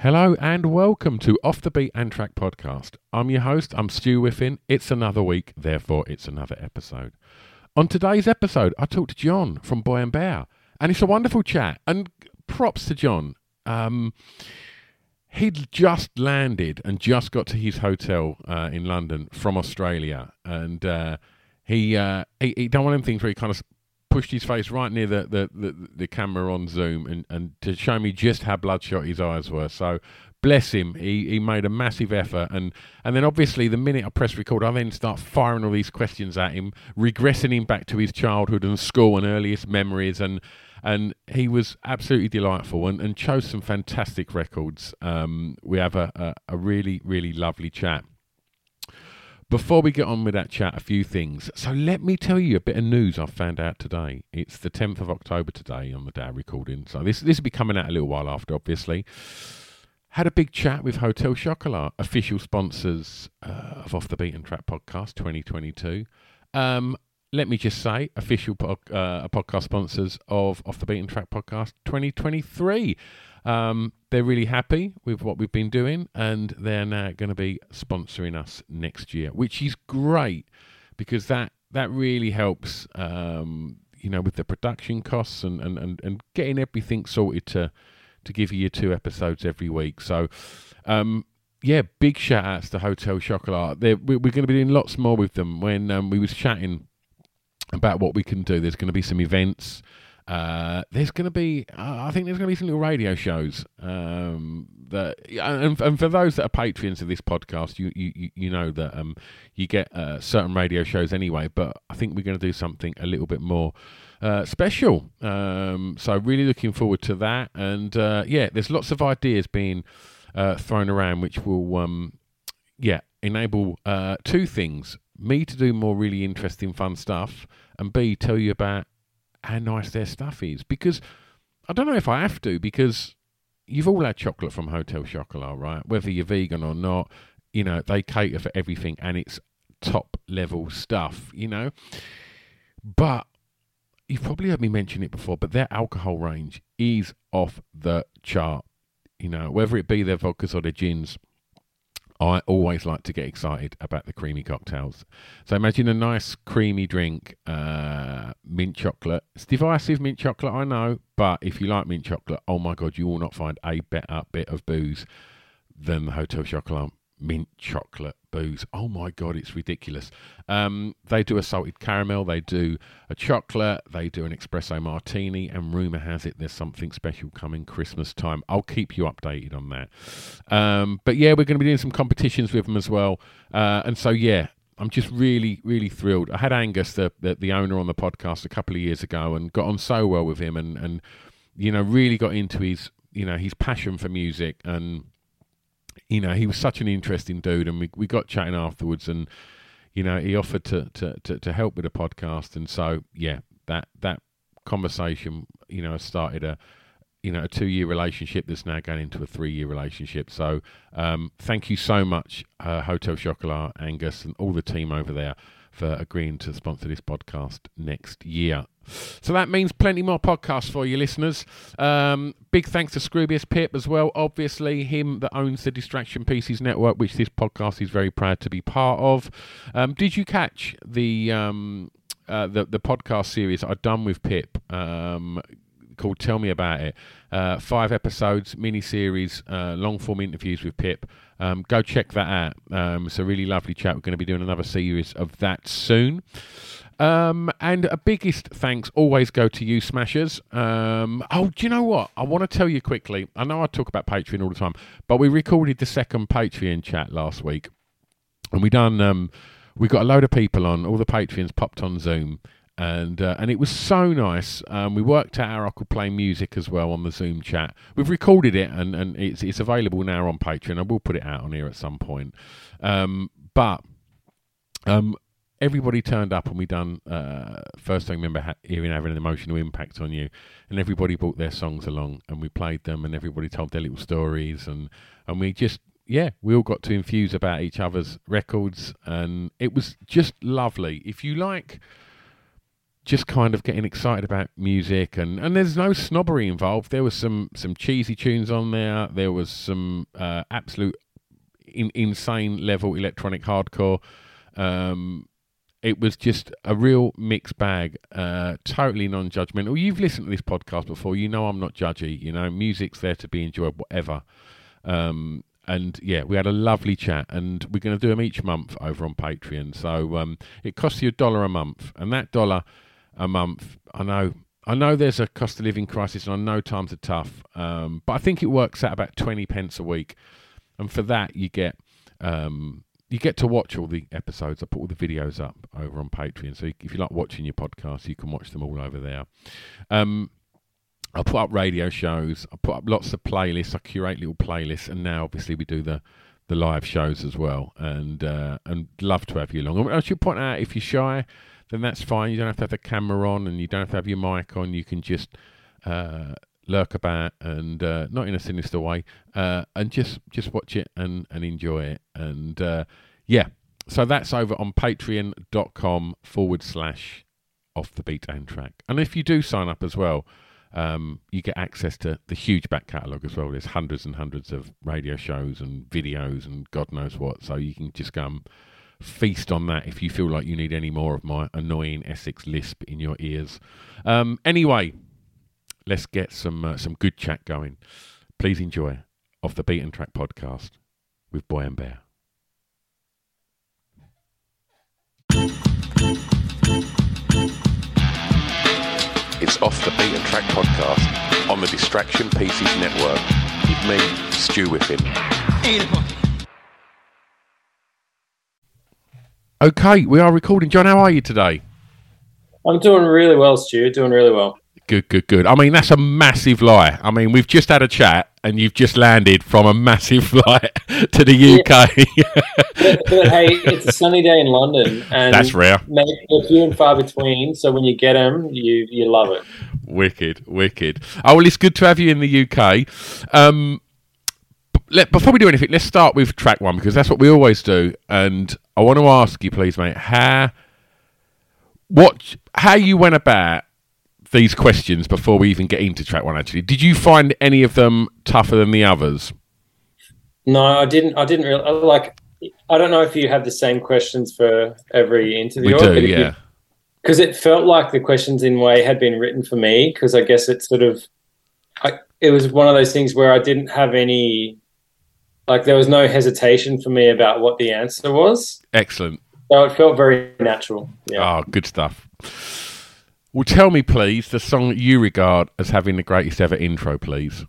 Hello and welcome to Off the Beaten Track podcast. I'm your host, I'm Stu Whiffin. It's another week, therefore it's another episode. On today's episode, I talked to John from Boy and Bear, and it's a wonderful chat. And props to John. Um, he'd just landed and just got to his hotel uh, in London from Australia, and uh, he, uh, he he done one of them things where he kind of pushed his face right near the the, the, the camera on Zoom and, and to show me just how bloodshot his eyes were. So bless him, he, he made a massive effort, and and then obviously the minute I press record, I then start firing all these questions at him, regressing him back to his childhood and school and earliest memories, and and he was absolutely delightful and, and chose some fantastic records. Um, we have a, a, a really really lovely chat. Before we get on with that chat, a few things. So let me tell you a bit of news I've found out today. It's the 10th of October today on the day of recording. So this this will be coming out a little while after, obviously. Had a big chat with Hotel Chocolat, official sponsors uh, of Off the Beaten Track podcast 2022. Um, let me just say, official po- uh, podcast sponsors of Off the Beaten Track podcast 2023. Um, they're really happy with what we've been doing, and they're now going to be sponsoring us next year, which is great because that that really helps. Um, you know, with the production costs and, and, and, and getting everything sorted to to give you two episodes every week. So, um, yeah, big shout outs to Hotel Chocolat. They're, we're, going to be doing lots more with them. When um, we was chatting about what we can do, there's going to be some events. Uh, there's going to be, uh, I think there's going to be some little radio shows. Um, that and, and for those that are patrons of this podcast, you you, you know that um, you get uh, certain radio shows anyway. But I think we're going to do something a little bit more uh, special. Um, so really looking forward to that. And uh, yeah, there's lots of ideas being uh, thrown around, which will um, yeah enable uh, two things: me to do more really interesting, fun stuff, and B tell you about how nice their stuff is. Because I don't know if I have to, because you've all had chocolate from Hotel Chocolat, right? Whether you're vegan or not, you know they cater for everything, and it's top level stuff, you know. But you've probably heard me mention it before, but their alcohol range is off the chart. You know, whether it be their vodkas or their gins, I always like to get excited about the creamy cocktails. So imagine a nice creamy drink, uh, mint chocolate. It's divisive mint chocolate, I know, but if you like mint chocolate, oh my god, you will not find a better bit of booze than the Hotel Chocolat mint chocolate booze. Oh my god, it's ridiculous. Um, they do a salted caramel, they do a chocolate, they do an espresso martini, and rumor has it there's something special coming Christmas time. I'll keep you updated on that. Um, but yeah, we're going to be doing some competitions with them as well, uh, and so yeah. I'm just really, really thrilled. I had Angus, the, the the owner, on the podcast a couple of years ago, and got on so well with him, and and you know really got into his you know his passion for music and you know, he was such an interesting dude, and we we got chatting afterwards, and you know, he offered to to to, to help with the podcast, and so yeah, that that conversation, you know, started a you know a two year relationship that's now going into a three year relationship. So um, thank you so much, uh, Hotel Chocolat, Angus, and all the team over there for agreeing to sponsor this podcast next year. So that means plenty more podcasts for you listeners. Um, big thanks to Scroobius Pip as well. Obviously, him that owns the Distraction Pieces Network, which this podcast is very proud to be part of. Um, did you catch the um, uh, the the podcast series I've done with Pip? Um, called "Tell Me About It." Uh, five episodes, mini series, uh, long form interviews with Pip. Um, go check that out. Um, it's a really lovely chat. We're going to be doing another series of that soon. Um, and a biggest thanks always go to you, Smashers. Um, oh, do you know what? I want to tell you quickly. I know I talk about Patreon all the time, but we recorded the second Patreon chat last week, and we done. Um, we got a load of people on. All the Patreons popped on Zoom, and uh, and it was so nice. Um, we worked out I could play music as well on the Zoom chat. We've recorded it, and, and it's it's available now on Patreon. I will put it out on here at some point. Um, but um, everybody turned up and we done uh, first thing I remember hearing having an emotional impact on you. And everybody brought their songs along and we played them and everybody told their little stories and and we just yeah we all got to infuse about each other's records. And it was just lovely. If you like just kind of getting excited about music and, and there's no snobbery involved. There was some some cheesy tunes on there. There was some uh, absolute in, insane level electronic hardcore um, it was just a real mixed bag, uh, totally non judgmental. You've listened to this podcast before, you know I'm not judgy. You know, music's there to be enjoyed, whatever. Um, and yeah, we had a lovely chat, and we're going to do them each month over on Patreon. So um, it costs you a dollar a month, and that dollar a month, I know. I know there's a cost of living crisis, and I know times are tough, um, but I think it works out about twenty pence a week, and for that you get um, you get to watch all the episodes. I put all the videos up over on Patreon, so if you like watching your podcast, you can watch them all over there. Um, I put up radio shows. I put up lots of playlists. I curate little playlists, and now obviously we do the the live shows as well. And uh, and love to have you along. I should point out if you're shy, then that's fine. You don't have to have the camera on, and you don't have to have your mic on. You can just uh, lurk about and uh, not in a sinister way, uh, and just just watch it and and enjoy it. And uh, yeah, so that's over on Patreon.com forward slash off the beaten track. And if you do sign up as well. Um, you get access to the huge back catalogue as well. There's hundreds and hundreds of radio shows and videos and God knows what. So you can just and feast on that if you feel like you need any more of my annoying Essex lisp in your ears. Um, anyway, let's get some uh, some good chat going. Please enjoy off the Beaten Track podcast with Boy and Bear. It's off the Beaten Track podcast on the Distraction Pieces Network with me, Stu Whiffin. Okay, we are recording. John, how are you today? I'm doing really well, Stu. Doing really well. Good, good, good. I mean, that's a massive lie. I mean, we've just had a chat and you've just landed from a massive flight to the UK. But, but hey, it's a sunny day in London, and That's rare. Maybe they're few and far between. So when you get them, you you love it. wicked, wicked. Oh, well, it's good to have you in the UK. Um, let, before we do anything, let's start with track one because that's what we always do. And I want to ask you, please, mate, how what how you went about these questions before we even get into track one. Actually, did you find any of them tougher than the others? No, I didn't. I didn't really uh, like. I don't know if you have the same questions for every interview. We do, yeah. Because it felt like the questions in way had been written for me. Because I guess it sort of, I, it was one of those things where I didn't have any, like there was no hesitation for me about what the answer was. Excellent. So it felt very natural. Yeah. Oh, good stuff. Well, tell me, please, the song that you regard as having the greatest ever intro, please.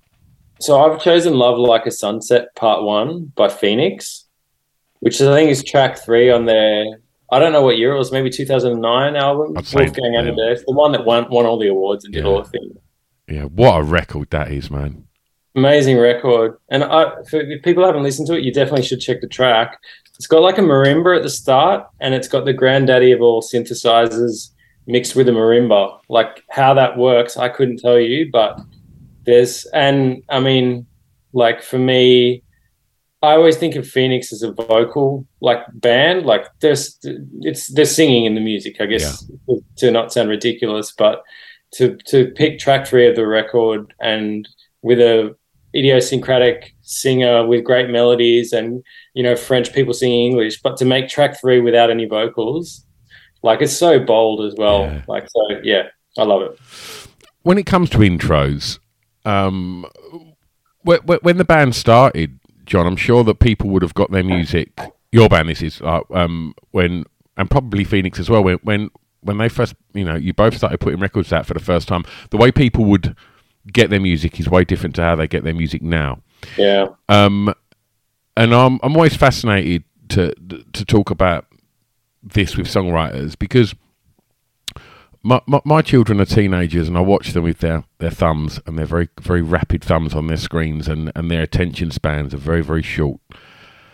So I've chosen "Love Like a Sunset" Part One by Phoenix, which I think is track three on their. I don't know what year it was, maybe 2009 album. Wolfgang yeah. Amadeus, the one that won won all the awards and did Yeah. all the things. Yeah, what a record that is, man. Amazing record, and I, for, if people haven't listened to it, you definitely should check the track. It's got like a marimba at the start, and it's got the granddaddy of all synthesizers mixed with a marimba. Like how that works, I couldn't tell you, but there's and I mean, like for me, I always think of Phoenix as a vocal like band. Like there's it's they're singing in the music, I guess, to not sound ridiculous, but to to pick track three of the record and with a idiosyncratic singer with great melodies and you know French people singing English, but to make track three without any vocals, like it's so bold as well. Yeah. Like so, yeah, I love it. when it comes to intros, um, when, when the band started, John, I'm sure that people would have got their music. Your band, this is uh, um, when, and probably Phoenix as well. When when when they first, you know, you both started putting records out for the first time. The way people would get their music is way different to how they get their music now. Yeah. Um, and I'm I'm always fascinated to to talk about this with songwriters because my, my, my children are teenagers and I watch them with their, their thumbs and their very very rapid thumbs on their screens and, and their attention spans are very very short.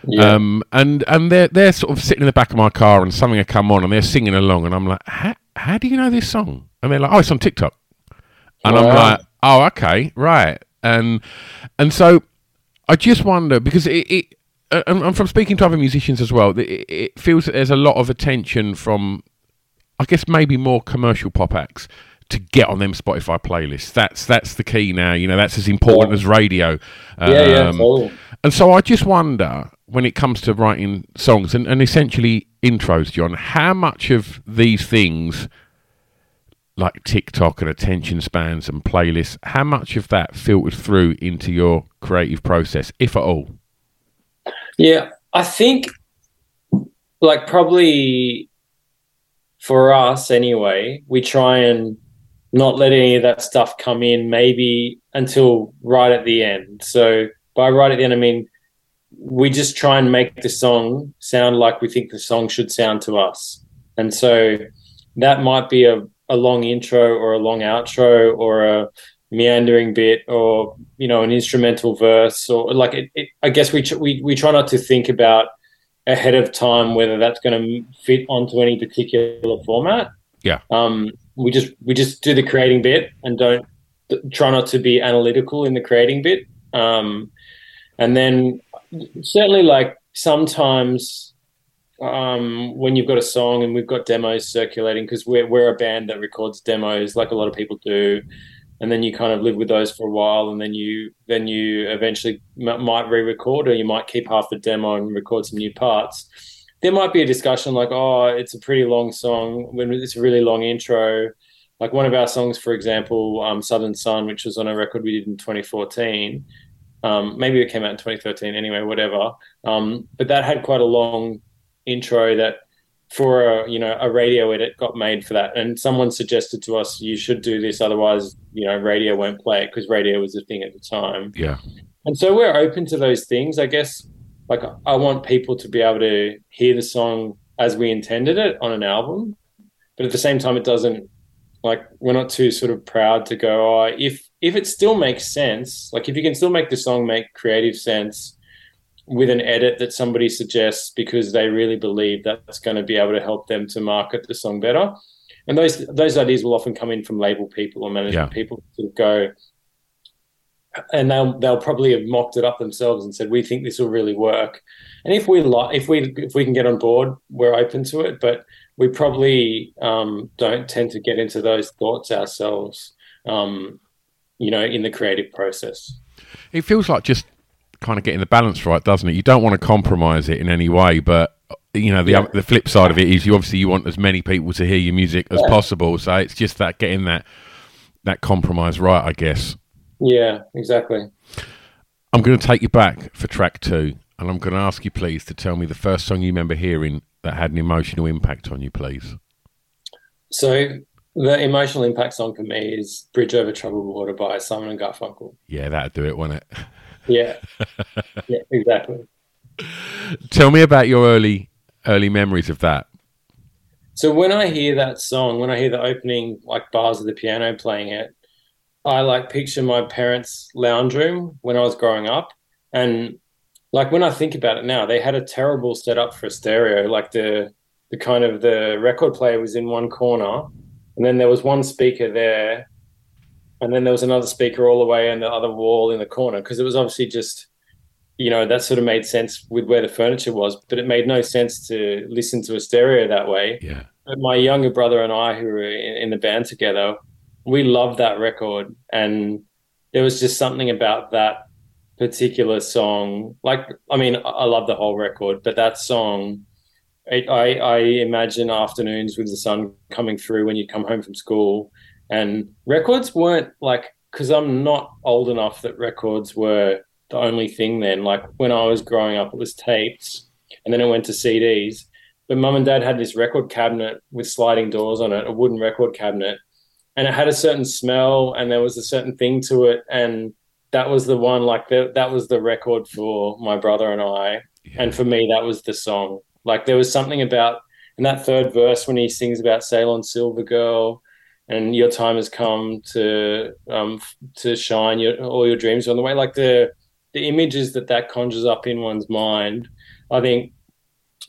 Yeah. Um, and and they're they're sort of sitting in the back of my car and something will come on and they're singing along and I'm like, how, how do you know this song? And they're like, oh, it's on TikTok. And I'm like, oh, okay, right. And and so I just wonder because it, it and and from speaking to other musicians as well, it, it feels that there's a lot of attention from, I guess maybe more commercial pop acts to get on them Spotify playlists. That's that's the key now. You know, that's as important Yeah. as radio. yeah, yeah, Um, totally. and so I just wonder when it comes to writing songs and, and essentially intros, John, how much of these things, like TikTok and attention spans and playlists, how much of that filters through into your creative process, if at all? Yeah, I think like probably for us anyway, we try and not let any of that stuff come in maybe until right at the end. So by right at the end, I mean we just try and make the song sound like we think the song should sound to us. And so that might be a, a long intro or a long outro or a meandering bit or you know an instrumental verse or like it, it, I guess we, tr- we we try not to think about ahead of time whether that's going to fit onto any particular format. Yeah. Um, we just we just do the creating bit and don't try not to be analytical in the creating bit. Um, and then certainly like sometimes um, when you've got a song and we've got demos circulating because we're we're a band that records demos like a lot of people do, and then you kind of live with those for a while, and then you then you eventually m- might re-record or you might keep half the demo and record some new parts. There might be a discussion like, oh, it's a pretty long song when it's a really long intro. Like one of our songs, for example, um, "Southern Sun," which was on a record we did in 2014. Um, maybe it came out in 2013 anyway, whatever. Um, but that had quite a long intro that for a you know a radio edit got made for that. And someone suggested to us you should do this otherwise you know radio won't play it because radio was a thing at the time. Yeah. and so we're open to those things i guess. Like i want people to be able to hear the song as we intended it on an album but at the same time it doesn't like we're not too sort of proud to go oh if if it still makes sense like if you can still make the song make creative sense with an edit that somebody suggests because they really believe that's going to be able to help them to market the song better. And those those ideas will often come in from label people or management Yeah. people of go and they'll they'll probably have mocked it up themselves and said we think this will really work. And if we like if we if we can get on board we're open to it but we probably um, don't tend to get into those thoughts ourselves um, you know in the creative process. It feels like just kind of getting the balance right, doesn't it? You don't want to compromise it in any way, but you know the Yeah. the flip side of it is you obviously you want as many people to hear your music as possible. So it's just that getting that that compromise right, I guess. yeah exactly I'm going to take you back for track two, and I'm going to ask you please to tell me the first song you remember hearing that had an emotional impact on you, please. So the emotional impact song for me is "Bridge Over Troubled Water" by Simon and Garfunkel. Yeah, that'd do it, wouldn't it? Yeah, yeah, exactly. tell me about your early early memories of that. So when I hear that song, when I hear the opening like bars of the piano playing it, I like picture my parents' lounge room when I was growing up, and like when I think about it now, they had a terrible setup for a stereo. Like the the kind of the record player was in one corner, and then there was one speaker there, and then there was another speaker all the way in the other wall in the corner because it was obviously just you know that sort of made sense with where the furniture was but it made no sense to listen to a stereo that way Yeah, but my younger brother and I, who were in, in the band together, we loved that record, and there was just something about that particular song. Like, I mean, I love the whole record, but that song, I, I imagine afternoons with the sun coming through when you come home from school, and records weren't like because I'm not old enough that records were the only thing then. Like when I was growing up, it was tapes, and then it went to CDs. But mum and dad had this record cabinet with sliding doors on it, a wooden record cabinet, and it had a certain smell, and there was a certain thing to it, and that was the one. Like the, that was the record for my brother and I, Yeah. and for me, that was the song. Like there was something about in that third verse when he sings about "Sail on, Silver Girl," and your time has come to um to shine. Your all your dreams on the way. Like the the images that that conjures up in one's mind. I think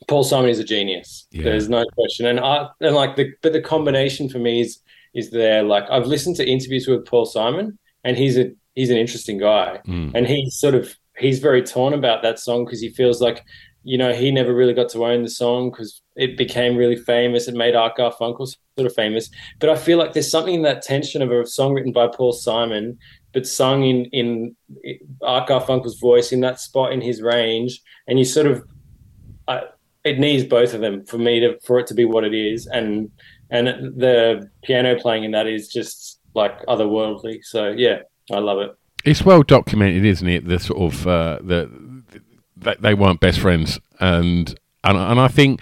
Paul Simon is a genius. Yeah. There's no question. And I and like the but the combination for me is is there. Like I've listened to interviews with Paul Simon, and he's a he's an interesting guy Mm. and he's sort of he's very torn about that song because he feels like you know he never really got to own the song because it became really famous it made art garfunkel sort of famous but i feel like there's something in that tension of a song written by paul simon but sung in in art garfunkel's voice in that spot in his range. And you sort of I, it needs both of them for me to for it to be what it is. And and the piano playing in that is just like otherworldly. So yeah i love it. It's well documented, isn't it? The sort of uh, the, the they weren't best friends, and and and I think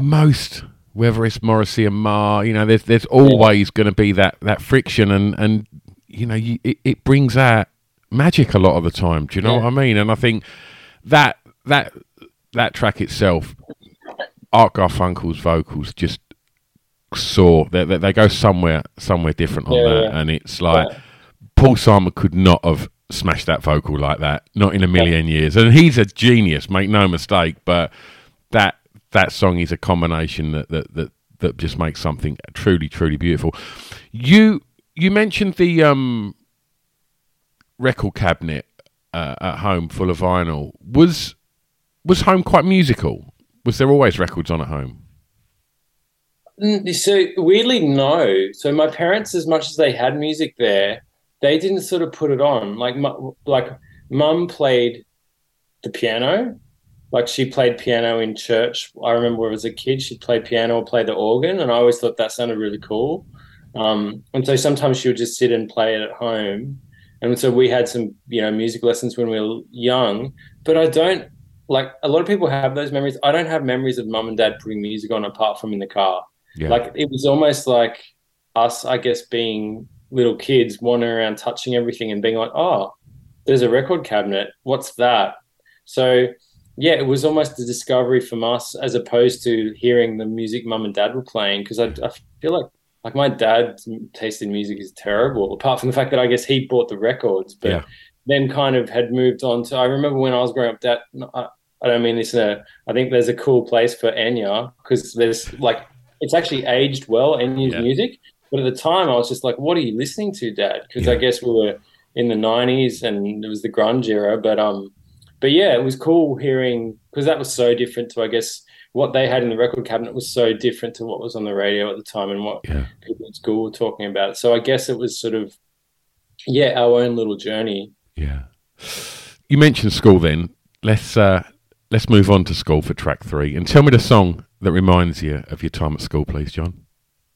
most whether it's Morrissey and Marr, you know, there's there's always going to be that that friction, and and you know, you, it, it brings out magic a lot of the time. Do you know Yeah. what I mean? And I think that that that track itself, Art Garfunkel's vocals just soar. They, they, they go somewhere somewhere different on Yeah, that, yeah. and it's like. Paul Simon could not have smashed that vocal like that, not in a million years. And he's a genius, make no mistake. But that that song is a combination that that that, that just makes something truly, truly beautiful. You you mentioned the um, record cabinet uh, at home full of vinyl. Was was home quite musical? Was there always records on at home? Mm, So weirdly, no. So my parents, as much as they had music there, they didn't sort of put it on. Like, like mum played the piano. Like she played piano in church. I remember as a kid, she'd play piano or play the organ, and I always thought that sounded really cool. Um, and so sometimes she would just sit and play it at home. And so we had some, you know, music lessons when we were young. But I don't like a lot of people have those memories. I don't have memories of mum and dad putting music on apart from in the car Yeah, like it was almost like us i guess being little kids wandering around touching everything and being like oh there's a record cabinet what's that so yeah it was almost a discovery from us as opposed to hearing the music mum and dad were playing because I, I feel like like my dad's taste in music is terrible apart from the fact that i guess he bought the records but Yeah. then kind of had moved on to i remember when i was growing up that I, I don't mean this in a i think there's a cool place for enya because there's like it's actually aged well Enya's Yeah. music. But at the time, I was just like, "What are you listening to, Dad?" Because Yeah. I guess we were in the '90s and it was the grunge era. But um, but yeah, it was cool hearing because that was so different to I guess what they had in the record cabinet was so different to what was on the radio at the time and what yeah. people at school were talking about. So I guess it was sort of yeah our own little journey. Yeah. You mentioned school then. Let's uh let's move on to school for track three. And tell me the song that reminds you of your time at school, please, John.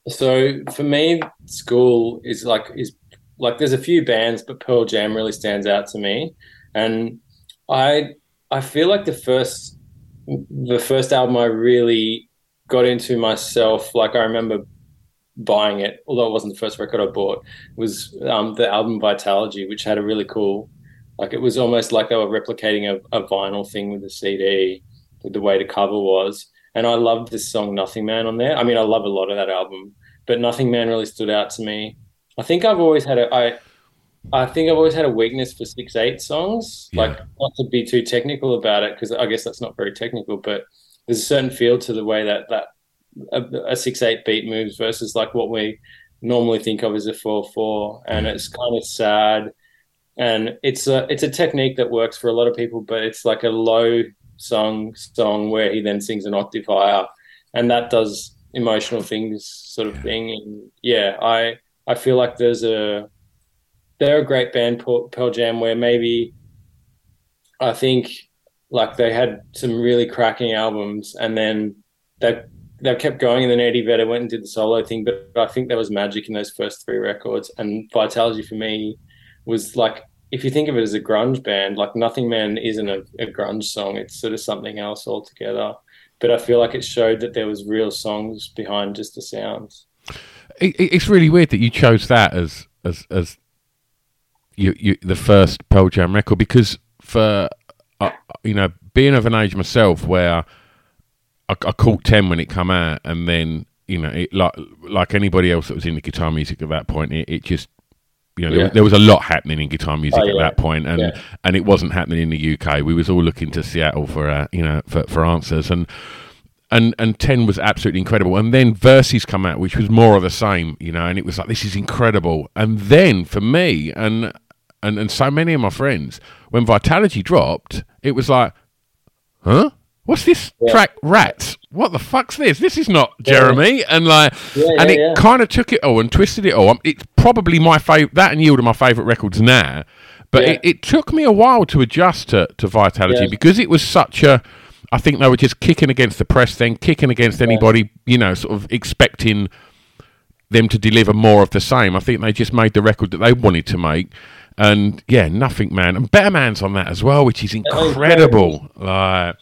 So for me, school is like is like there's a few bands, but Pearl Jam really stands out to me, and I I feel like the first the first album I really got into myself. Like I remember buying it, although it wasn't the first record I bought. Was um, the album Vitalogy, which had a really cool, like it was almost like they were replicating a, a vinyl thing with the CD, with the way the cover was. And I loved this song Nothing Man on there. I mean, I love a lot of that album, but Nothing Man really stood out to me. I think I've always had a I I think I've always had a weakness for six eight songs. Yeah. Like not to be too technical about it, because I guess that's not very technical, but there's a certain feel to the way that that a, a six eight beat moves versus like what we normally think of as a four four, and it's kind of sad. And it's a it's a technique that works for a lot of people, but it's like a low song song where he then sings an octave higher, and that does emotional things sort of Yeah. thing. And yeah, I I feel like there's a they're a great band, Pearl Jam, where maybe I think like they had some really cracking albums, and then they they kept going, and then Eddie Vedder went and did the solo thing. But I think there was magic in those first three records, and Vitalogy for me was like if you think of it as a grunge band, like Nothing Man isn't a, a, grunge song; it's sort of something else altogether. But I feel like it showed that there was real songs behind just the sounds. It, it's really weird that you chose that as as as you, you the first Pearl Jam record because for uh, you know being of an age myself where I, I caught ten when it come out, and then you know it, like like anybody else that was into guitar music at that point, it, it just you know, yeah. there, there, was a lot happening in guitar music oh, at yeah. that point, and yeah. and it wasn't happening in the UK. We was all looking to Seattle for uh, you know for, for answers, and and and ten was absolutely incredible. And then Versus come out, which was more of the same, you know, and it was like this is incredible. And then for me and and and so many of my friends, when Vitalogy dropped, it was like, huh? What's this track? Rats what the fuck's this? This is not Jeremy. Yeah. And like, yeah, yeah, and it kind of took it all and twisted it all. Um, it's probably my favorite. That and Yield are my favorite records now. But it, it, took me a while to adjust to, to Vitalogy because it was such a. I think they were just kicking against the press, then kicking against anybody, you know, sort of expecting them to deliver more of the same. I think they just made the record that they wanted to make. And yeah, nothing, man. And Better Man's on that as well, which is incredible. Like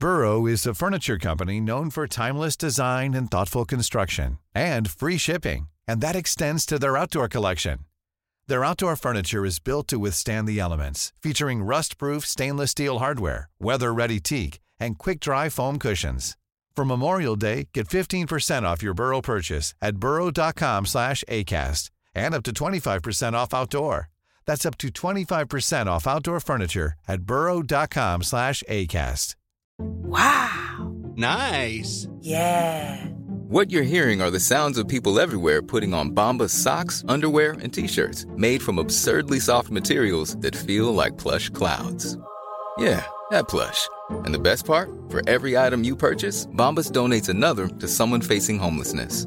Burrow is a furniture company known for timeless design and thoughtful construction and free shipping, and that extends to their outdoor collection. Their outdoor furniture is built to withstand the elements, featuring rust-proof stainless steel hardware, weather-ready teak, and quick-dry foam cushions. For Memorial Day, get 15% off your Burrow purchase at burrow.com/acast, and up to 25% off outdoor. That's up to 25% off outdoor furniture at burrow.com/acast. Wow. Nice. Yeah. What you're hearing are the sounds of people everywhere putting on Bombas socks, underwear, and t-shirts made from absurdly soft materials that feel like plush clouds. Yeah, that plush. And the best part? For every item you purchase, Bombas donates another to someone facing homelessness.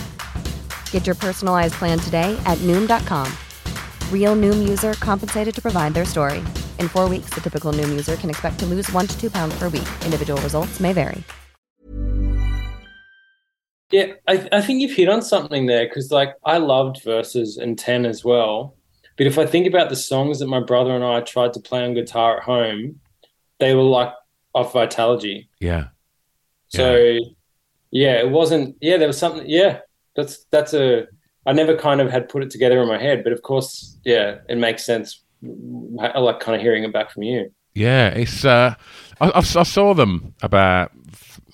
Get your personalized plan today at Noom.com. Real Noom user compensated to provide their story. In four weeks, the typical Noom user can expect to lose one to two pounds per week. Individual results may vary. Yeah, I, I think you've hit on something there because, like, I loved Versus and 10 as well. But if I think about the songs that my brother and I tried to play on guitar at home, they were like off Vitalogy. Yeah. So, yeah, yeah it wasn't, yeah, there was something, yeah, that's that's a I never kind of had put it together in my head, but of course, yeah, it makes sense. I like kind of hearing it back from you. Yeah, it's uh, I, I, I saw them about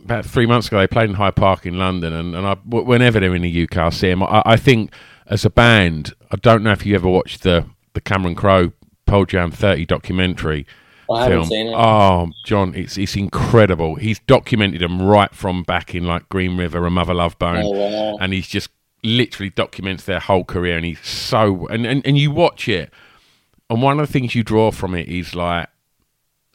about three months ago. They played in Hyde Park in London, and, and I, whenever they're in the UK, I see them. I, I think as a band, I don't know if you ever watched the the Cameron Crowe Pearl Jam 30 documentary. I film. It. Oh, John, it's it's incredible. He's documented them right from back in like Green River and Mother Love Bone, oh, wow. and he's just literally documents their whole career. And he's so and, and and you watch it, and one of the things you draw from it is like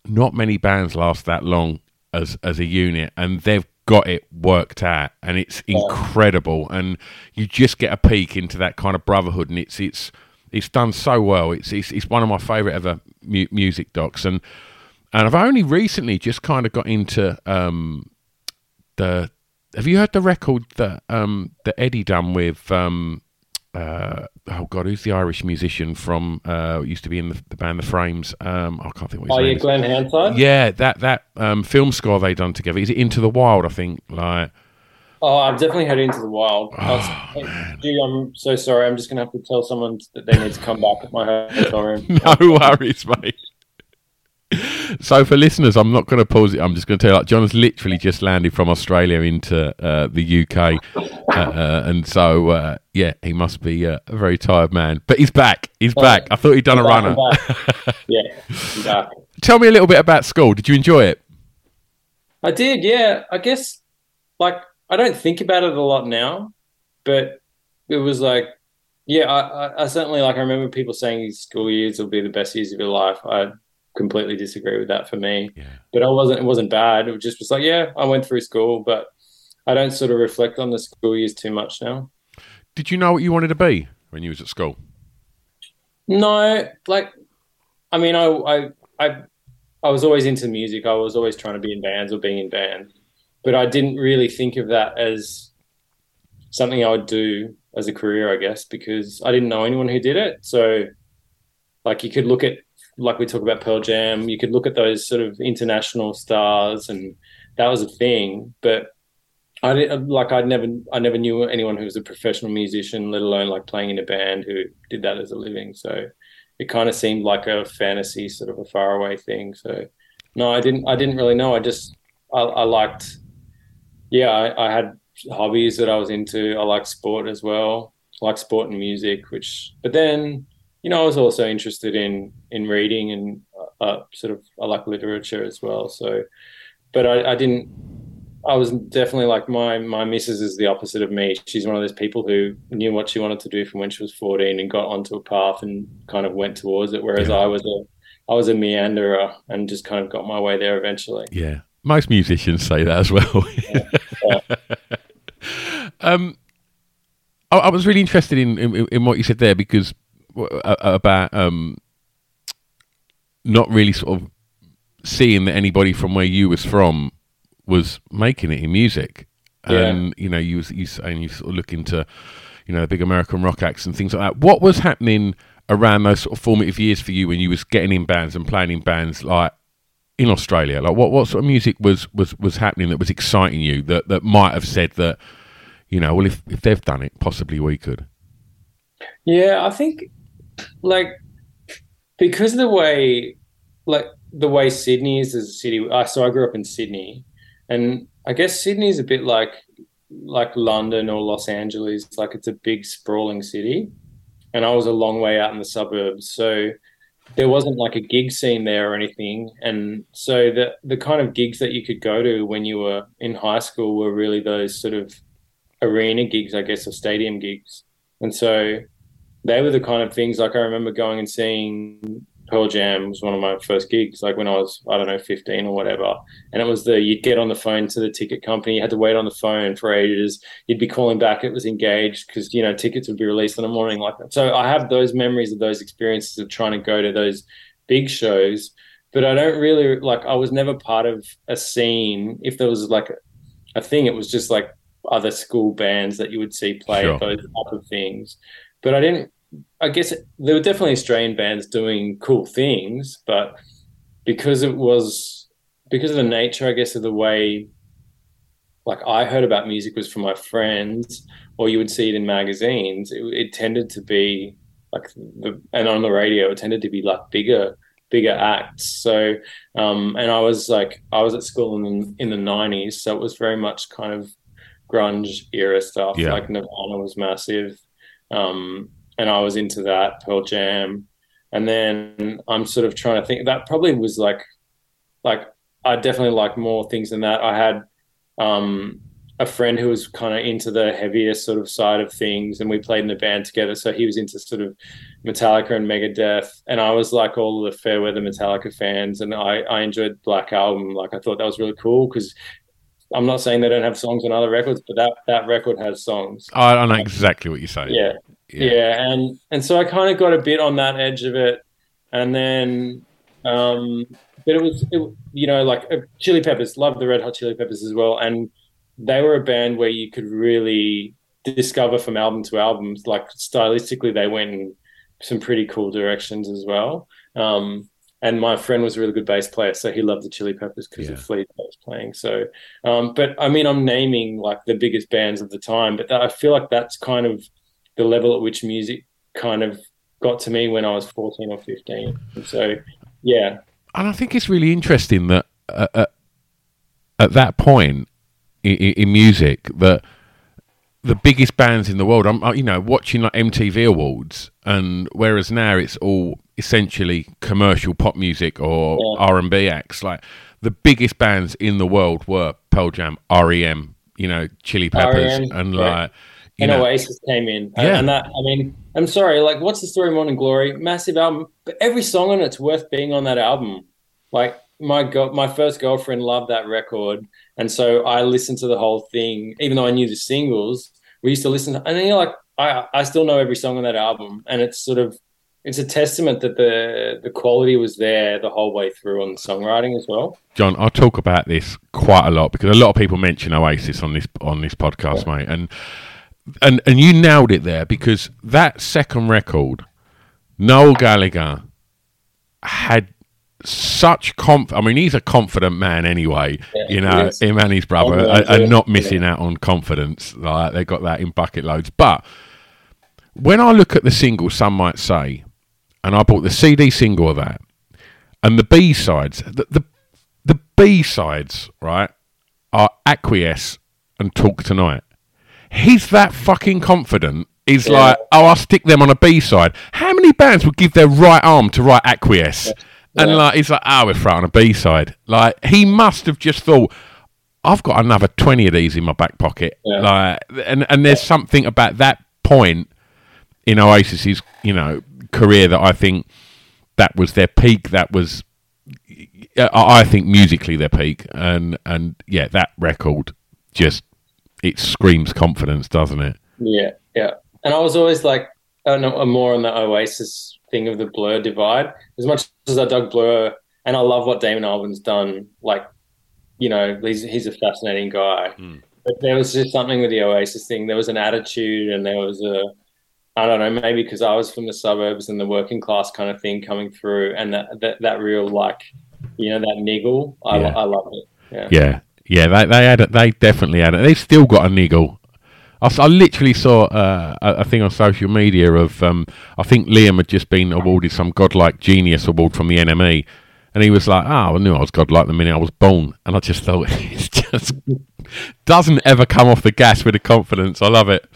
not many bands last that long as as a unit, and they've got it worked out, and it's incredible. And you just get a peek into that kind of brotherhood, and it's it's it's done so well. It's it's, it's one of my favourite ever mu- music docs, and and I've only recently just kind of got into um, the. Have you heard the record that um, that Eddie done with? Um, uh, oh God, who's the Irish musician from? Uh, used to be in the, the band The Frames. Um, I can't think what his oh, name yeah, is. Glen Hansard. Yeah, that that um, film score they done together. Is it Into the Wild? I think like Oh, I'm definitely heading into the wild. Oh, was, gee, I'm so sorry. I'm just going to have to tell someone that they need to come back at my hotel room. no worries, mate. So for listeners, I'm not going to pause it. I'm just going to tell you, like, John has literally just landed from Australia into uh, the UK, uh, uh, and so uh, yeah, he must be uh, a very tired man. But he's back. He's back. I thought he'd done I'm a back, runner. yeah, back. Tell me a little bit about school. Did you enjoy it? I did. Yeah, I guess like I don't think about it a lot now, but it was like, yeah, I, I, I certainly like. I remember people saying school years will be the best years of your life. I completely disagree with that for me. Yeah. But I wasn't. It wasn't bad. It was just was like, yeah, I went through school, but I don't sort of reflect on the school years too much now. Did you know what you wanted to be when you was at school? No, like, I mean, I, I, I, I was always into music. I was always trying to be in bands or being in bands, but I didn't really think of that as something I would do as a career, I guess, because I didn't know anyone who did it. So, like, you could look at, like we talk about Pearl Jam, you could look at those sort of international stars, and that was a thing. But I didn't, like I never I never knew anyone who was a professional musician, let alone like playing in a band who did that as a living. So it kind of seemed like a fantasy, sort of a faraway thing. So no, I didn't I didn't really know. I just I, I liked yeah, I, I, had hobbies that I was into. I liked sport as well. I like sport and music, which but then you know I was also interested in in reading and uh, sort of I like literature as well. So but I, I didn't I was definitely like my my missus is the opposite of me. She's one of those people who knew what she wanted to do from when she was fourteen and got onto a path and kind of went towards it. Whereas I was a I was a meanderer and just kind of got my way there eventually. Yeah, most musicians say that as well. Yeah. Yeah. um, I, I, was really interested in, in, in what you said there because uh, about um, not really sort of seeing that anybody from where you was from was making it in music. Yeah. And you know, you was you and you sort of look into, you know, the big American rock acts and things like that. What was happening around those sort of formative years for you when you was getting in bands and playing in bands like in Australia? Like what, what sort of music was, was, was happening that was exciting you that, that might have said that, you know, well if, if they've done it, possibly we could. Yeah, I think like because of the way like the way Sydney is as a city. I so I grew up in Sydney, and I guess Sydney is a bit like like London or Los Angeles. Like it's a big sprawling city, and I was a long way out in the suburbs, so there wasn't like a gig scene there or anything. And so the the kind of gigs that you could go to when you were in high school were really those sort of arena gigs, I guess, or stadium gigs. And so they were the kind of things like I remember going and seeing Pearl Jam was one of my first gigs, like when I was, I don't know, 15 or whatever. And it was the, you'd get on the phone to the ticket company, you had to wait on the phone for ages. You'd be calling back, it was engaged because, you know, tickets would be released in the morning like that. So I have those memories of those experiences of trying to go to those big shows. But I don't really, like, I was never part of a scene. If there was like a, a thing, it was just like other school bands that you would see play Sure. those type of things. But I didn't I guess there were definitely Australian bands doing cool things, but because it was because of the nature, I guess, of the way like I heard about music was from my friends, or you would see it in magazines. It, it tended to be like the and on the radio, it tended to be like bigger bigger acts. So um, and I was like I was at school in the, in the nineties, so it was very much kind of grunge era stuff. Yeah. Like Nirvana was massive. Um, and I was into that Pearl Jam, and then I'm sort of trying to think that probably was like, like I definitely like more things than that. I had um, a friend who was kind of into the heavier sort of side of things, and we played in a band together. So he was into sort of Metallica and Megadeth, and I was like all the Fairweather Metallica fans, and I I enjoyed Black Album. Like I thought that was really cool because. I'm not saying they don't have songs on other records, but that, that record has songs. I, I know exactly what you're saying. Yeah, yeah, and and so I kind of got a bit on that edge of it, and then, um, but it was it, you know like uh, Chili Peppers, loved the Red Hot Chili Peppers as well, and they were a band where you could really discover from album to album. Like stylistically, they went in some pretty cool directions as well. Um, and my friend was a really good bass player, so he loved the Chili Peppers because Yeah. of Flea I was playing. So, um, but I mean, I'm naming like the biggest bands of the time, but I feel like that's kind of the level at which music kind of got to me when I was 14 or 15. And so, yeah, And I think it's really interesting that uh, uh, at that point in, in music, that the biggest bands in the world, I'm you know watching like MTV Awards, and whereas now it's all essentially commercial pop music or Yeah. R and B acts. Like the biggest bands in the world were Pearl Jam, REM, you know, Chili Peppers R.E.M., and like, and know, Oasis came in. And- Yeah. And that, I mean, I'm sorry, like, what's the story, Morning Glory? Massive album, but every song on it's worth being on that album. Like, my go- my first girlfriend loved that record, and so I listened to the whole thing, even though I knew the singles. We used to listen, and then you're like, I I still know every song on that album, and it's sort of it's a testament that the the quality was there the whole way through on the songwriting as well. John, I talk about this quite a lot because a lot of people mention Oasis on this on this podcast, mate, and and and you nailed it there because that second record, Noel Gallagher had such conf. I mean, he's a confident man anyway. Yeah, you know, him and his brother are, are not missing out on confidence. Like they got that in bucket loads. But when I look at the single, some might say, and I bought the CD single of that, and the B sides, the, the the B sides, right, are Acquiesce and Talk Tonight. He's that fucking confident. He's Yeah. like, oh, I'll stick them on a B side. How many bands would give their right arm to write Acquiesce? And like, he's like, oh, we're throwing a B side. Like, he must have just thought, I've got another 20 of these in my back pocket. Yeah. Like, and, and there's something about that point in Oasis's, you know, career that I think that was their peak. That was, I I think, musically their peak. And and yeah, that record just it screams confidence, doesn't it? Yeah, yeah. And I was always like, I know, more on the Oasis thing of the Blur divide. As much as I dug Blur, and I love what Damon Albarn's done. Like, you know, he's he's a fascinating guy. Hmm. But there was just something with the Oasis thing. There was an attitude, and there was a, I don't know, maybe because I was from the suburbs and the working class kind of thing coming through, and that that, that real like, you know, that niggle. I Yeah. I love it. Yeah. Yeah, yeah. They they had it. They definitely had it. They've still got a niggle. I, I literally saw uh, a, a thing on social media of um, I think Liam had just been awarded some godlike genius award from the NME, and he was like, "Oh, I knew I was godlike the minute I was born," and I just thought it just doesn't ever come off the gas with the confidence. I love it.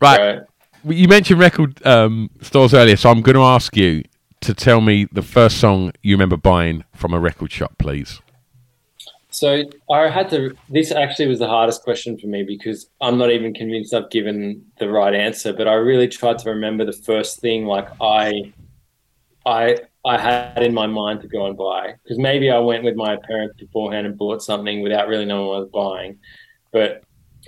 Right, right. you mentioned record um, stores earlier, so I'm going to ask you to tell me the first song you remember buying from a record shop, please. So I had to. This actually was the hardest question for me because I'm not even convinced I've given the right answer. But I really tried to remember the first thing like I, I, I had in my mind to go and buy because maybe I went with my parents beforehand and bought something without really knowing what I was buying. But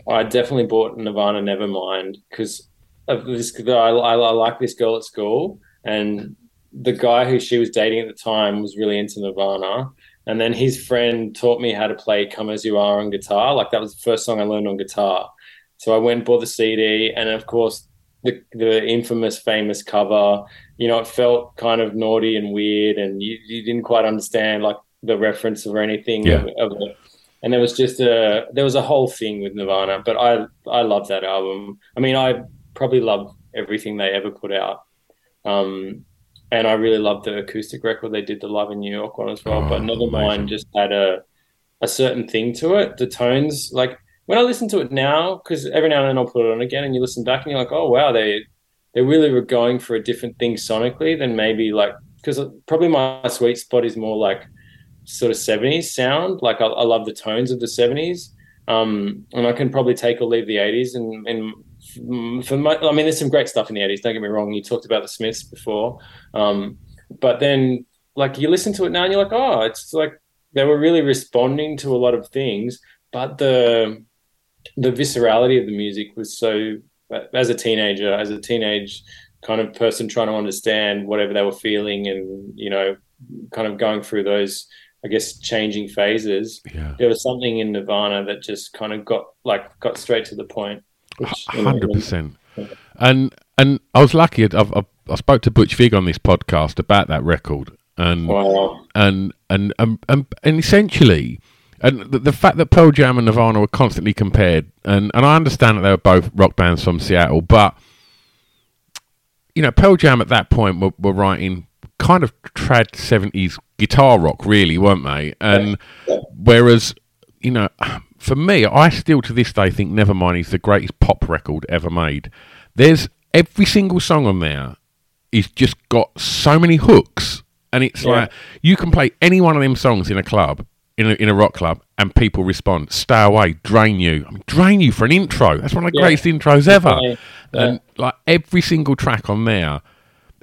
I definitely bought Nirvana Nevermind because of this. I, I, I like this girl at school, and the guy who she was dating at the time was really into Nirvana. And then his friend taught me how to play Come As You Are on guitar. Like that was the first song I learned on guitar. So I went and bought the CD, and of course the the infamous famous cover. You know, it felt kind of naughty and weird, and you, you didn't quite understand like the reference or anything Yeah. of, of it. And there was just a there was a whole thing with Nirvana, but I I love that album. I mean, I probably love everything they ever put out. Um, and I really loved the acoustic record they did, the Love in New York one as well. Oh, but amazing. Nevermind just had a a certain thing to it. The tones, like when I listen to it now, because every now and then I'll put it on again, and you listen back, and you're like, oh wow, they they really were going for a different thing sonically than maybe like because probably my sweet spot is more like sort of 70s sound. Like I, I love the tones of the 70s. Um, and I can probably take or leave the 80s. And, and for my, I mean, there's some great stuff in the 80s. Don't get me wrong. You talked about the Smiths before. Um, but then, like, you listen to it now and you're like, oh, it's like they were really responding to a lot of things. But the the viscerality of the music was so, as a teenager, as a teenage kind of person trying to understand whatever they were feeling and, you know, kind of going through those I guess changing phases. Yeah. There was something in Nirvana that just kind of got like got straight to the point. Which, you know, Hundred percent. And and I was lucky. I've, I've, I spoke to Butch Vig on this podcast about that record, and Wow. and and and and, and essentially, and the, the fact that Pearl Jam and Nirvana were constantly compared, and and I understand that they were both rock bands from Seattle, but you know, Pearl Jam at that point were, were writing kind of trad seventies guitar rock, really, weren't they? And whereas, you know, for me, I still to this day think Nevermind is the greatest pop record ever made. There's every single song on there is just got so many hooks, and it's Yeah. like you can play any one of them songs in a club, in a, in a rock club and people respond, "Stay away, drain you." I mean, drain you for an intro. That's one of the Yeah. greatest intros ever. Yeah. And like every single track on there,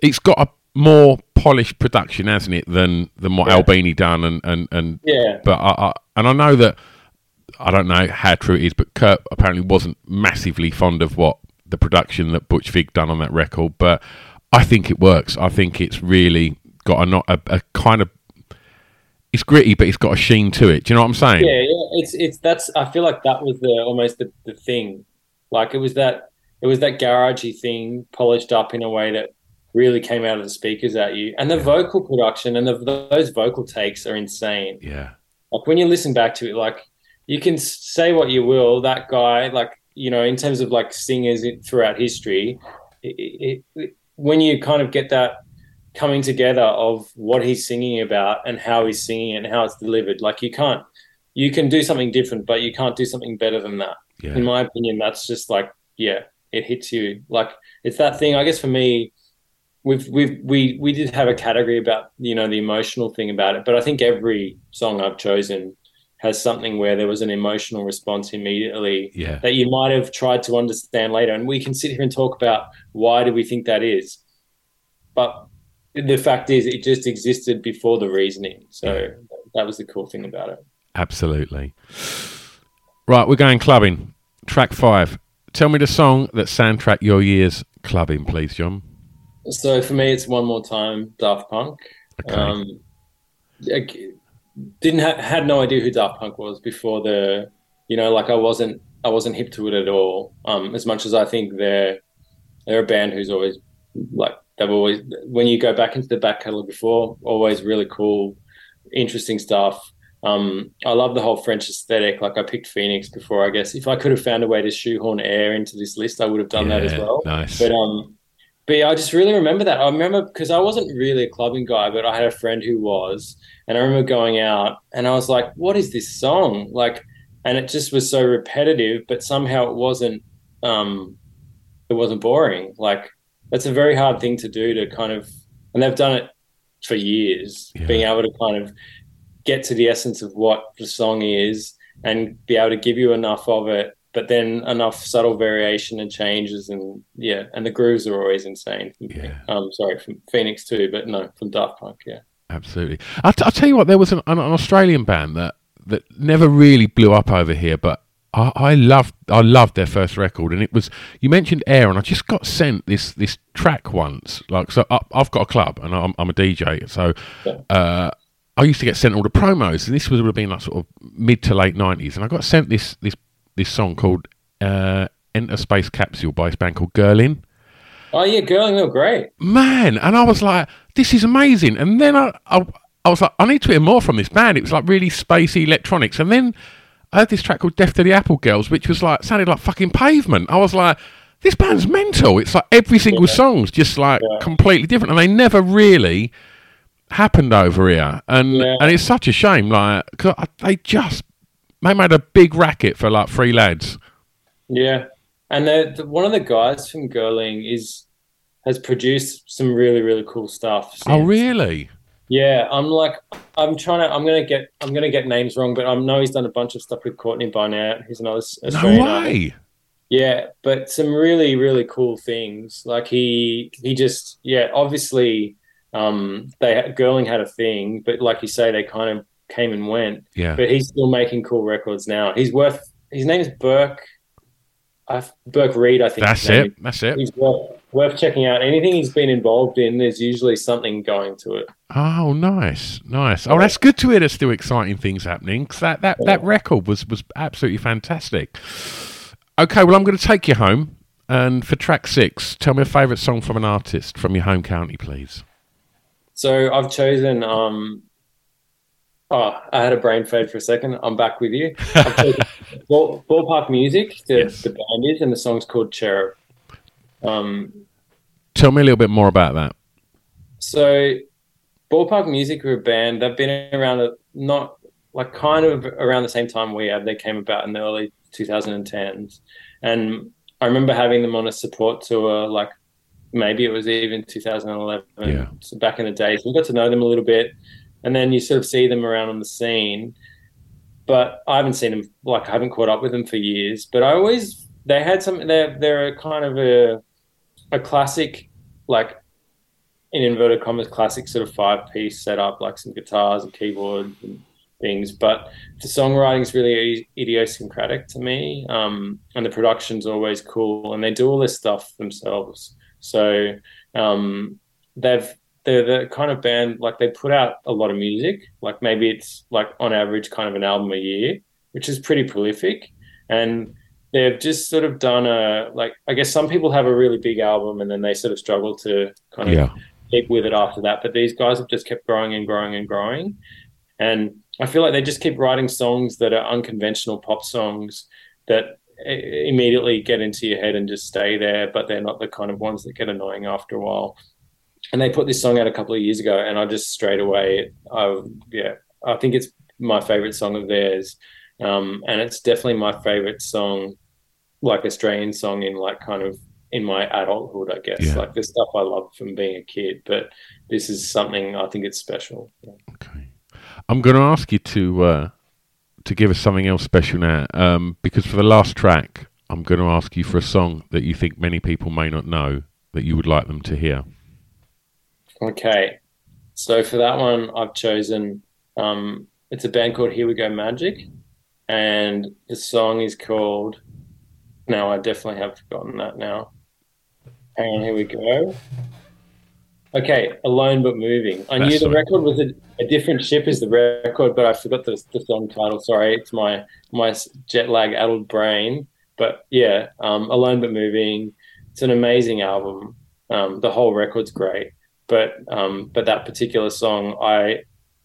it's got a more polished production, hasn't it, than than what. Albini done and and and. Yeah. But I, I and I know that I don't know how true it is, but Kurt apparently wasn't massively fond of what the production that Butch Vig done on that record. But I think it works. I think it's really got a not a, a kind of it's gritty, but it's got a sheen to it. Do you know what I'm saying? Yeah, yeah. It's it's that's. I feel like that was the almost the, the thing. Like it was that it was that garagey thing polished up in a way that really came out of the speakers at you, and the vocal production and the, those vocal takes are insane. Yeah. Like when you listen back to it, like you can say what you will, that guy, like you know, in terms of like singers throughout history, it, it, it, when you kind of get that coming together of what he's singing about and how he's singing and how it's delivered, like you can't, you can do something different, but you can't do something better than that. Yeah. In my opinion, that's just like, yeah, it hits you. Like it's that thing. I guess for me, we've we've we we did have a category about you know the emotional thing about it, but I think every song I've chosen has something where there was an emotional response immediately Yeah. that you might have tried to understand later, and we can sit here and talk about why do we think that is, but the fact is it just existed before the reasoning. So that was the cool thing about it. Absolutely. Right, we're going clubbing. Track five. Tell me the song that soundtrack your years clubbing, please, John. So for me, it's one more time Daft Punk. Okay. Um, didn't ha- had no idea who Daft Punk was before the, you know, like I wasn't I wasn't hip to it at all. Um, as much as I think they're they're a band who's always like they've always when you go back into the back catalog before, always really cool, interesting stuff. Um, I love the whole French aesthetic. Like I picked Phoenix before, I guess. If I could have found a way to shoehorn air into this list, I would have done that as well. Nice. But um, but yeah, I just really remember that. I remember because I wasn't really a clubbing guy, but I had a friend who was, and I remember going out and I was like, "What is this song?" Like, and it just was so repetitive, but somehow it wasn't. Um, it wasn't boring. Like that's a very hard thing to do to kind of, and they've done it for years. Yeah. Being able to kind of get to the essence of what the song is and be able to give you enough of it but then enough subtle variation and changes and yeah and the grooves are always insane Yeah. um sorry from phoenix too but no from daft punk yeah Absolutely. I'll, t- I'll tell you what, there was an, an, an Australian band that, that never really blew up over here, but I, I loved I loved their first record, and it was you mentioned Air, and I just got sent this this track once. Like, so I, I've got a club, and I'm, I'm a DJ, so Yeah. uh, I used to get sent all the promos, and this was would have been like sort of mid to late nineties, and I got sent this this this song called uh, "Enter Space Capsule" by this band called Gerling. oh yeah gerling they were great. Man and i was like this is amazing. And then I, I i was like i need to hear more from this band. It was like really spacey electronics. And then i heard this track called death to the apple girls which was like sounded like fucking pavement. I was like this band's mental. It's like every single song's just like Yeah. completely different. And they never really happened over here. And Yeah. and it's such a shame like I- they just they made a big racket for like three lads yeah and the, the, one of the guys from gerling is has produced some really really cool stuff oh really Yeah, I'm like, I'm trying to, I'm gonna get, I'm gonna get names wrong, but I know he's done a bunch of stuff with Courtney Barnett. He's another no Australian artist. way Yeah, but some really, really cool things. Like he, he just, yeah, obviously, um, they Gerling had a thing, but like you say, they kind of came and went. yeah But he's still making cool records now. He's worth. His name is Burke. I Burke Reid, I think. that's it that's it. He's worth, worth checking out. Anything he's been involved in, there's usually something going to it. Oh, nice, nice. Oh, that's good to hear. There's still exciting things happening. 'cause that that that record was was absolutely fantastic. Okay, well, I'm going to take you home, and for track six, tell me a favourite song from an artist from your home county, please. So I've chosen. Um, oh, I had a brain fade for a second. I'm back with you. Ball, Ballpark Music. The, Yes. the band is, and the song's called Cherub. Um, Tell me a little bit more about that. so Ballpark Music are a band. They've been around a, not like kind of around the same time we have. They came about in the early 2010s, and I remember having them on a support tour. Like maybe it was even 2011. Yeah. So back in the days, so we got to know them a little bit, and then you sort of see them around on the scene. but I haven't seen them. Like I haven't caught up with them for years. But I always they had some. They're they're a kind of a a classic, like in inverted commas, classic sort of five piece setup, like some guitars and keyboard and things. But the songwriting is really idiosyncratic to me, um, and the production's always cool, and they do all this stuff themselves. So um, they've they're the kind of band like they put out a lot of music. Like maybe it's like on average kind of an album a year, which is pretty prolific. And they've just sort of done a like I guess some people have a really big album and then they sort of struggle to kind of Yeah. keep with it after that. But these guys have just kept growing and growing and growing. And I feel like they just keep writing songs that are unconventional pop songs that immediately get into your head and just stay there, but they're not the kind of ones that get annoying after a while. And they put this song out a couple of years ago, and I just straight away, I yeah, I think it's my favorite song of theirs, um, and it's definitely my favorite song, like Australian song in like kind of in my adulthood, I guess, Yeah. like the stuff I loved from being a kid. But this is something I think it's special. Okay. I'm going to ask you to uh, to give us something else special now, um, because for the last track, I'm going to ask you for a song that you think many people may not know that you would like them to hear. Okay. So for that one, I've chosen um, it's a band called Here We Go Magic, and the song is called. No, I definitely have forgotten that now. Hang on, here we go. Okay, Alone But Moving. I That's knew the record was a, a different ship as the record, but I forgot the, the song title. Sorry, it's my my jet lag addled brain. But yeah, um, Alone But Moving. It's an amazing album. Um, the whole record's great but um, but that particular song, I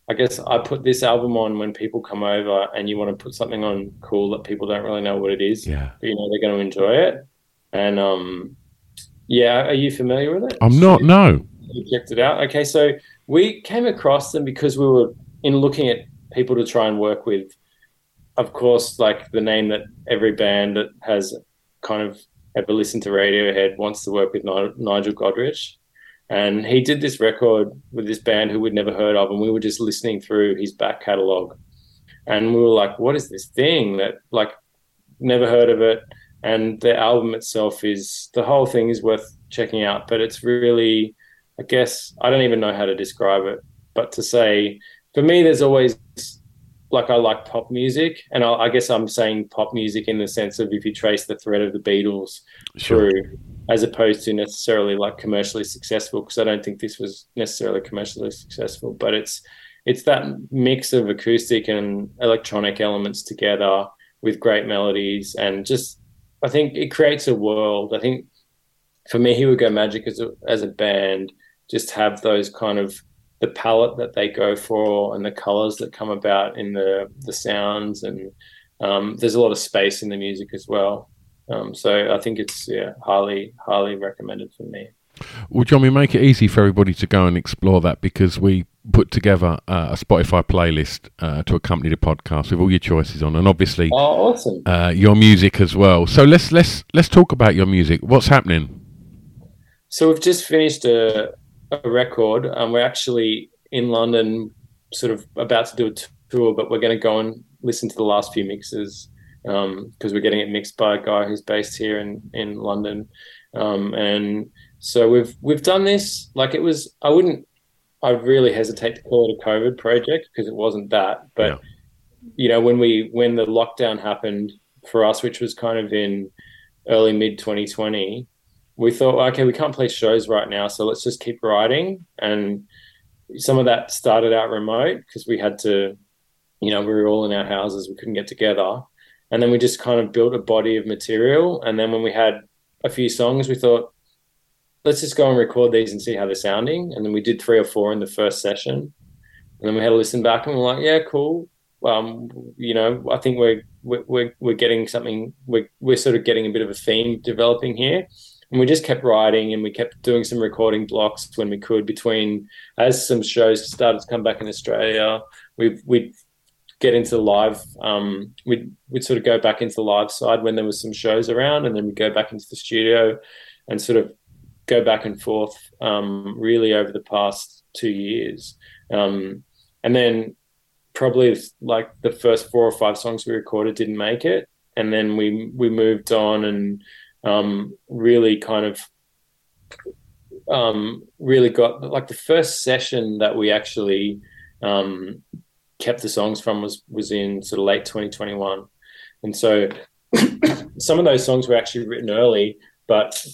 I guess I put this album on when people come over and you want to put something on cool that people don't really know what it is, Yeah. but you know they're going to enjoy it. And um, yeah, are you familiar with it? I'm not. No. You checked it out. Okay, so we came across them because we were in looking at people to try and work with. Of course, like the name that every band that has kind of ever listened to Radiohead wants to work with Ni- Nigel Godrich, and he did this record with this band who we'd never heard of, and we were just listening through his back catalogue, and we were like, "What is this thing that like never heard of it?" And the album itself is the whole thing is worth checking out, but it's really I guess I don't even know how to describe it, but to say for me, there's always like I like pop music, and I, I guess I'm saying pop music in the sense of if you trace the thread of the Beatles Sure. through, as opposed to necessarily like commercially successful, because I don't think this was necessarily commercially successful, but it's it's that mix of acoustic and electronic elements together with great melodies and just I think it creates a world. I think for me, Here We Go Magic as a as a band just have those kind of the palette that they go for and the colors that come about in the the sounds and um, there's a lot of space in the music as well. Um, so I think it's yeah highly highly recommended for me. Well, John, we make it easy for everybody to go and explore that because we put together uh, a Spotify playlist uh, to accompany the podcast with all your choices on, and obviously Oh, awesome! uh, your music as well. So let's let's let's talk about your music. What's happening? So we've just finished a, a record. Um, we're actually in London, sort of about to do a tour, but we're going to go and listen to the last few mixes because we're getting it mixed by a guy who's based here in in London. Um, and so we've we've done this like it was. I wouldn't. I really hesitate to call it a COVID project because it wasn't that. But Yeah. you know, when we when the lockdown happened for us, which was kind of in early mid 2020 we thought, okay, we can't play shows right now, so let's just keep writing. And some of that started out remote because we had to, you know, we were all in our houses, we couldn't get together. And then we just kind of built a body of material. And then when we had a few songs, we thought, let's just go and record these and see how they're sounding. And then we did three or four in the first session. And then we had to listen back and we're like, yeah, cool. Um, you know, I think we're we're we're, getting something. We're we're sort of getting a bit of a theme developing here and we just kept writing and we kept doing some recording blocks when we could between as some shows started to come back in Australia we we'd get into the live um, we'd, we'd sort of go back into the live side when there was some shows around and then we'd go back into the studio and sort of go back and forth um, really over the past two years. Um, and then probably like the first four or five songs we recorded didn't make it, and then we we moved on and um, really kind of um, really got like the first session that we actually um, kept the songs from was was in sort of late 2021, and so some of those songs were actually written early, but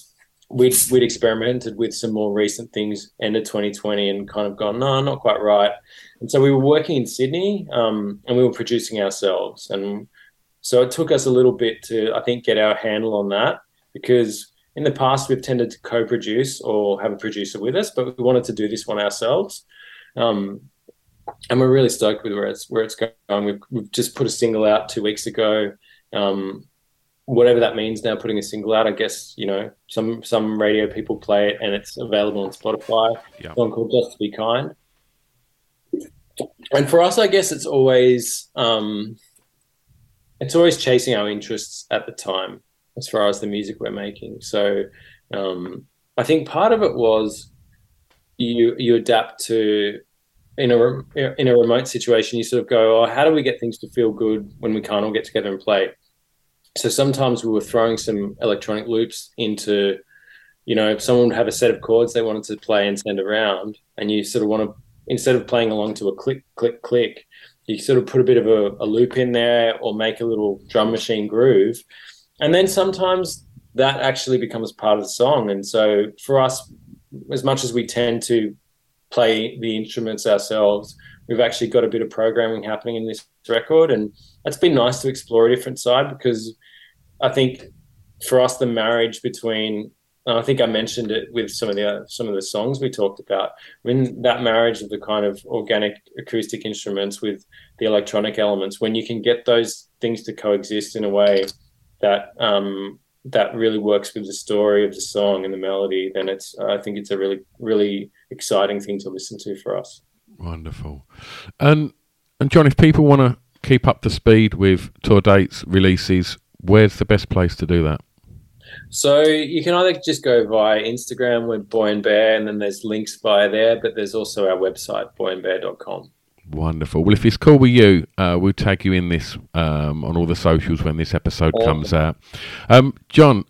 we'd we'd experimented with some more recent things end of 2020 and kind of gone no not quite right. And so we were working in sydney um, and we were producing ourselves. And so it took us a little bit to i think get our handle on that because in the past we've tended to co-produce or have a producer with us but we wanted to do this one ourselves. Um, and we're really stoked with where it's where it's going. We've, we've just put a single out two weeks ago. Um, whatever that means now putting a single out i guess you know some some radio people play it and it's available on spotify. Yeah. song called just to be kind. And for us i guess it's always um it's always chasing our interests at the time as far as the music we're making. So um i think part of it was you you adapt to in a in a remote situation you sort of go oh how do we get things to feel good when we can't all get together and play? So sometimes we were throwing some electronic loops into you know if someone would have a set of chords they wanted to play and send around and you sort of want to instead of playing along to a click click click you sort of put a bit of a, a loop in there or make a little drum machine groove. And then sometimes that actually becomes part of the song. And so for us as much as we tend to play the instruments ourselves. We've actually got a bit of programming happening in this record and it's been nice to explore a different side because I think for us the marriage between I think I mentioned it with some of the some of the songs we talked about when that marriage of the kind of organic acoustic instruments with the electronic elements when you can get those things to coexist in a way that um, that really works with the story of the song and the melody then it's uh, I think it's a really really exciting thing to listen to for us. Wonderful. And and John, if people want to keep up to speed with tour dates, releases, where's the best place to do that? So you can either just go via Instagram with Boy and Bear, and then there's links via there, but there's also our website, boyandbear.com. Wonderful. Well, if it's cool with you, uh, we'll tag you in this um, on all the socials when this episode Awesome. comes out. Um, John,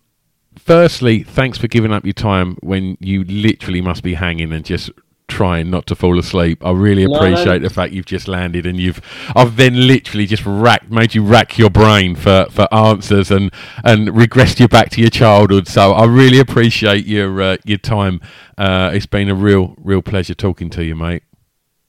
firstly, thanks for giving up your time when you literally must be hanging and just trying not to fall asleep. I really No, no. appreciate the fact you've just landed and you've I've then literally just racked made you rack your brain for, for answers and, and regressed you back to your childhood. So I really appreciate your uh, your time. Uh, it's been a real real pleasure talking to you, mate.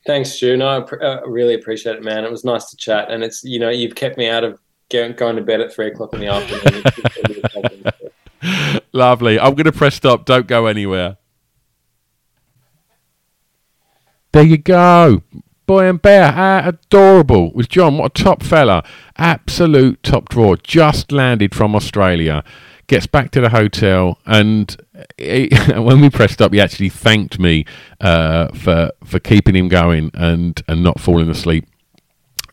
Thanks, June. I pr- uh, really appreciate it, man. It was nice to chat, and it's you know you've kept me out of going, going to bed at three o'clock in the afternoon. It's just been really helpful. Lovely. I'm going to press stop. Don't go anywhere. There you go. Boy and Bear, how adorable. Was John, what a top fella. Absolute top drawer. Just landed from Australia. Gets back to the hotel, and he, when we pressed up, he actually thanked me uh, for for keeping him going and, and not falling asleep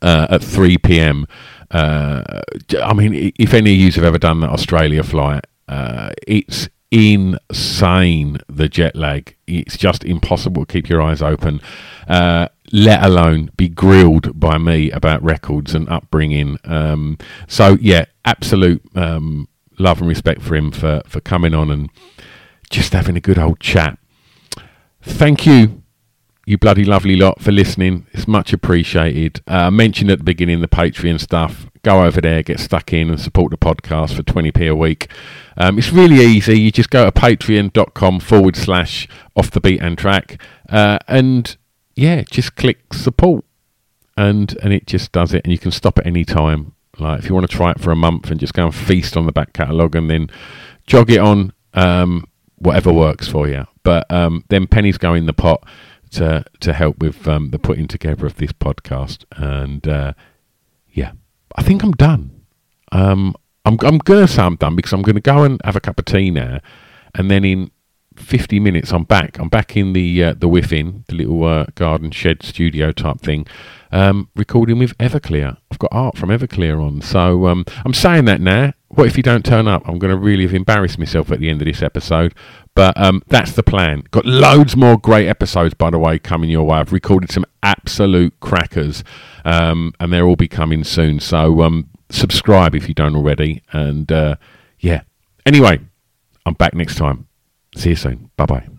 uh, at 3 p.m. Uh, I mean, if any of you have ever done that Australia flight, uh, it's insane the jet lag. It's just impossible to keep your eyes open, uh, let alone be grilled by me about records and upbringing. Um, so, yeah, absolute um, love and respect for him for, for coming on and just having a good old chat. Thank you you bloody lovely lot for listening. It's much appreciated. Uh, I mentioned at the beginning the Patreon stuff. Go over there, get stuck in, and support the podcast for 20p a week. Um, it's really easy. You just go to patreon.com forward slash off the beaten track. Uh, and yeah, just click support. And, and it just does it. And you can stop at any time. Like if you want to try it for a month and just go and feast on the back catalogue and then jog it on, um, whatever works for you. But um, then pennies go in the pot to to help with um, the putting together of this podcast. And uh, yeah, I think I'm done. Um, I'm I'm gonna say I'm done because I'm gonna go and have a cup of tea now, and then in 50 minutes I'm back. I'm back in the uh, the Whiffin, the little uh, garden shed studio type thing, um, recording with Everclear. I've got art from Everclear on, so um, I'm saying that now. What if you don't turn up? I'm going to really have embarrassed myself at the end of this episode. But um, that's the plan. Got loads more great episodes, by the way, coming your way. I've recorded some absolute crackers, um, and they'll all be coming soon. So um, subscribe if you don't already. And uh, yeah. Anyway, I'm back next time. See you soon. Bye bye.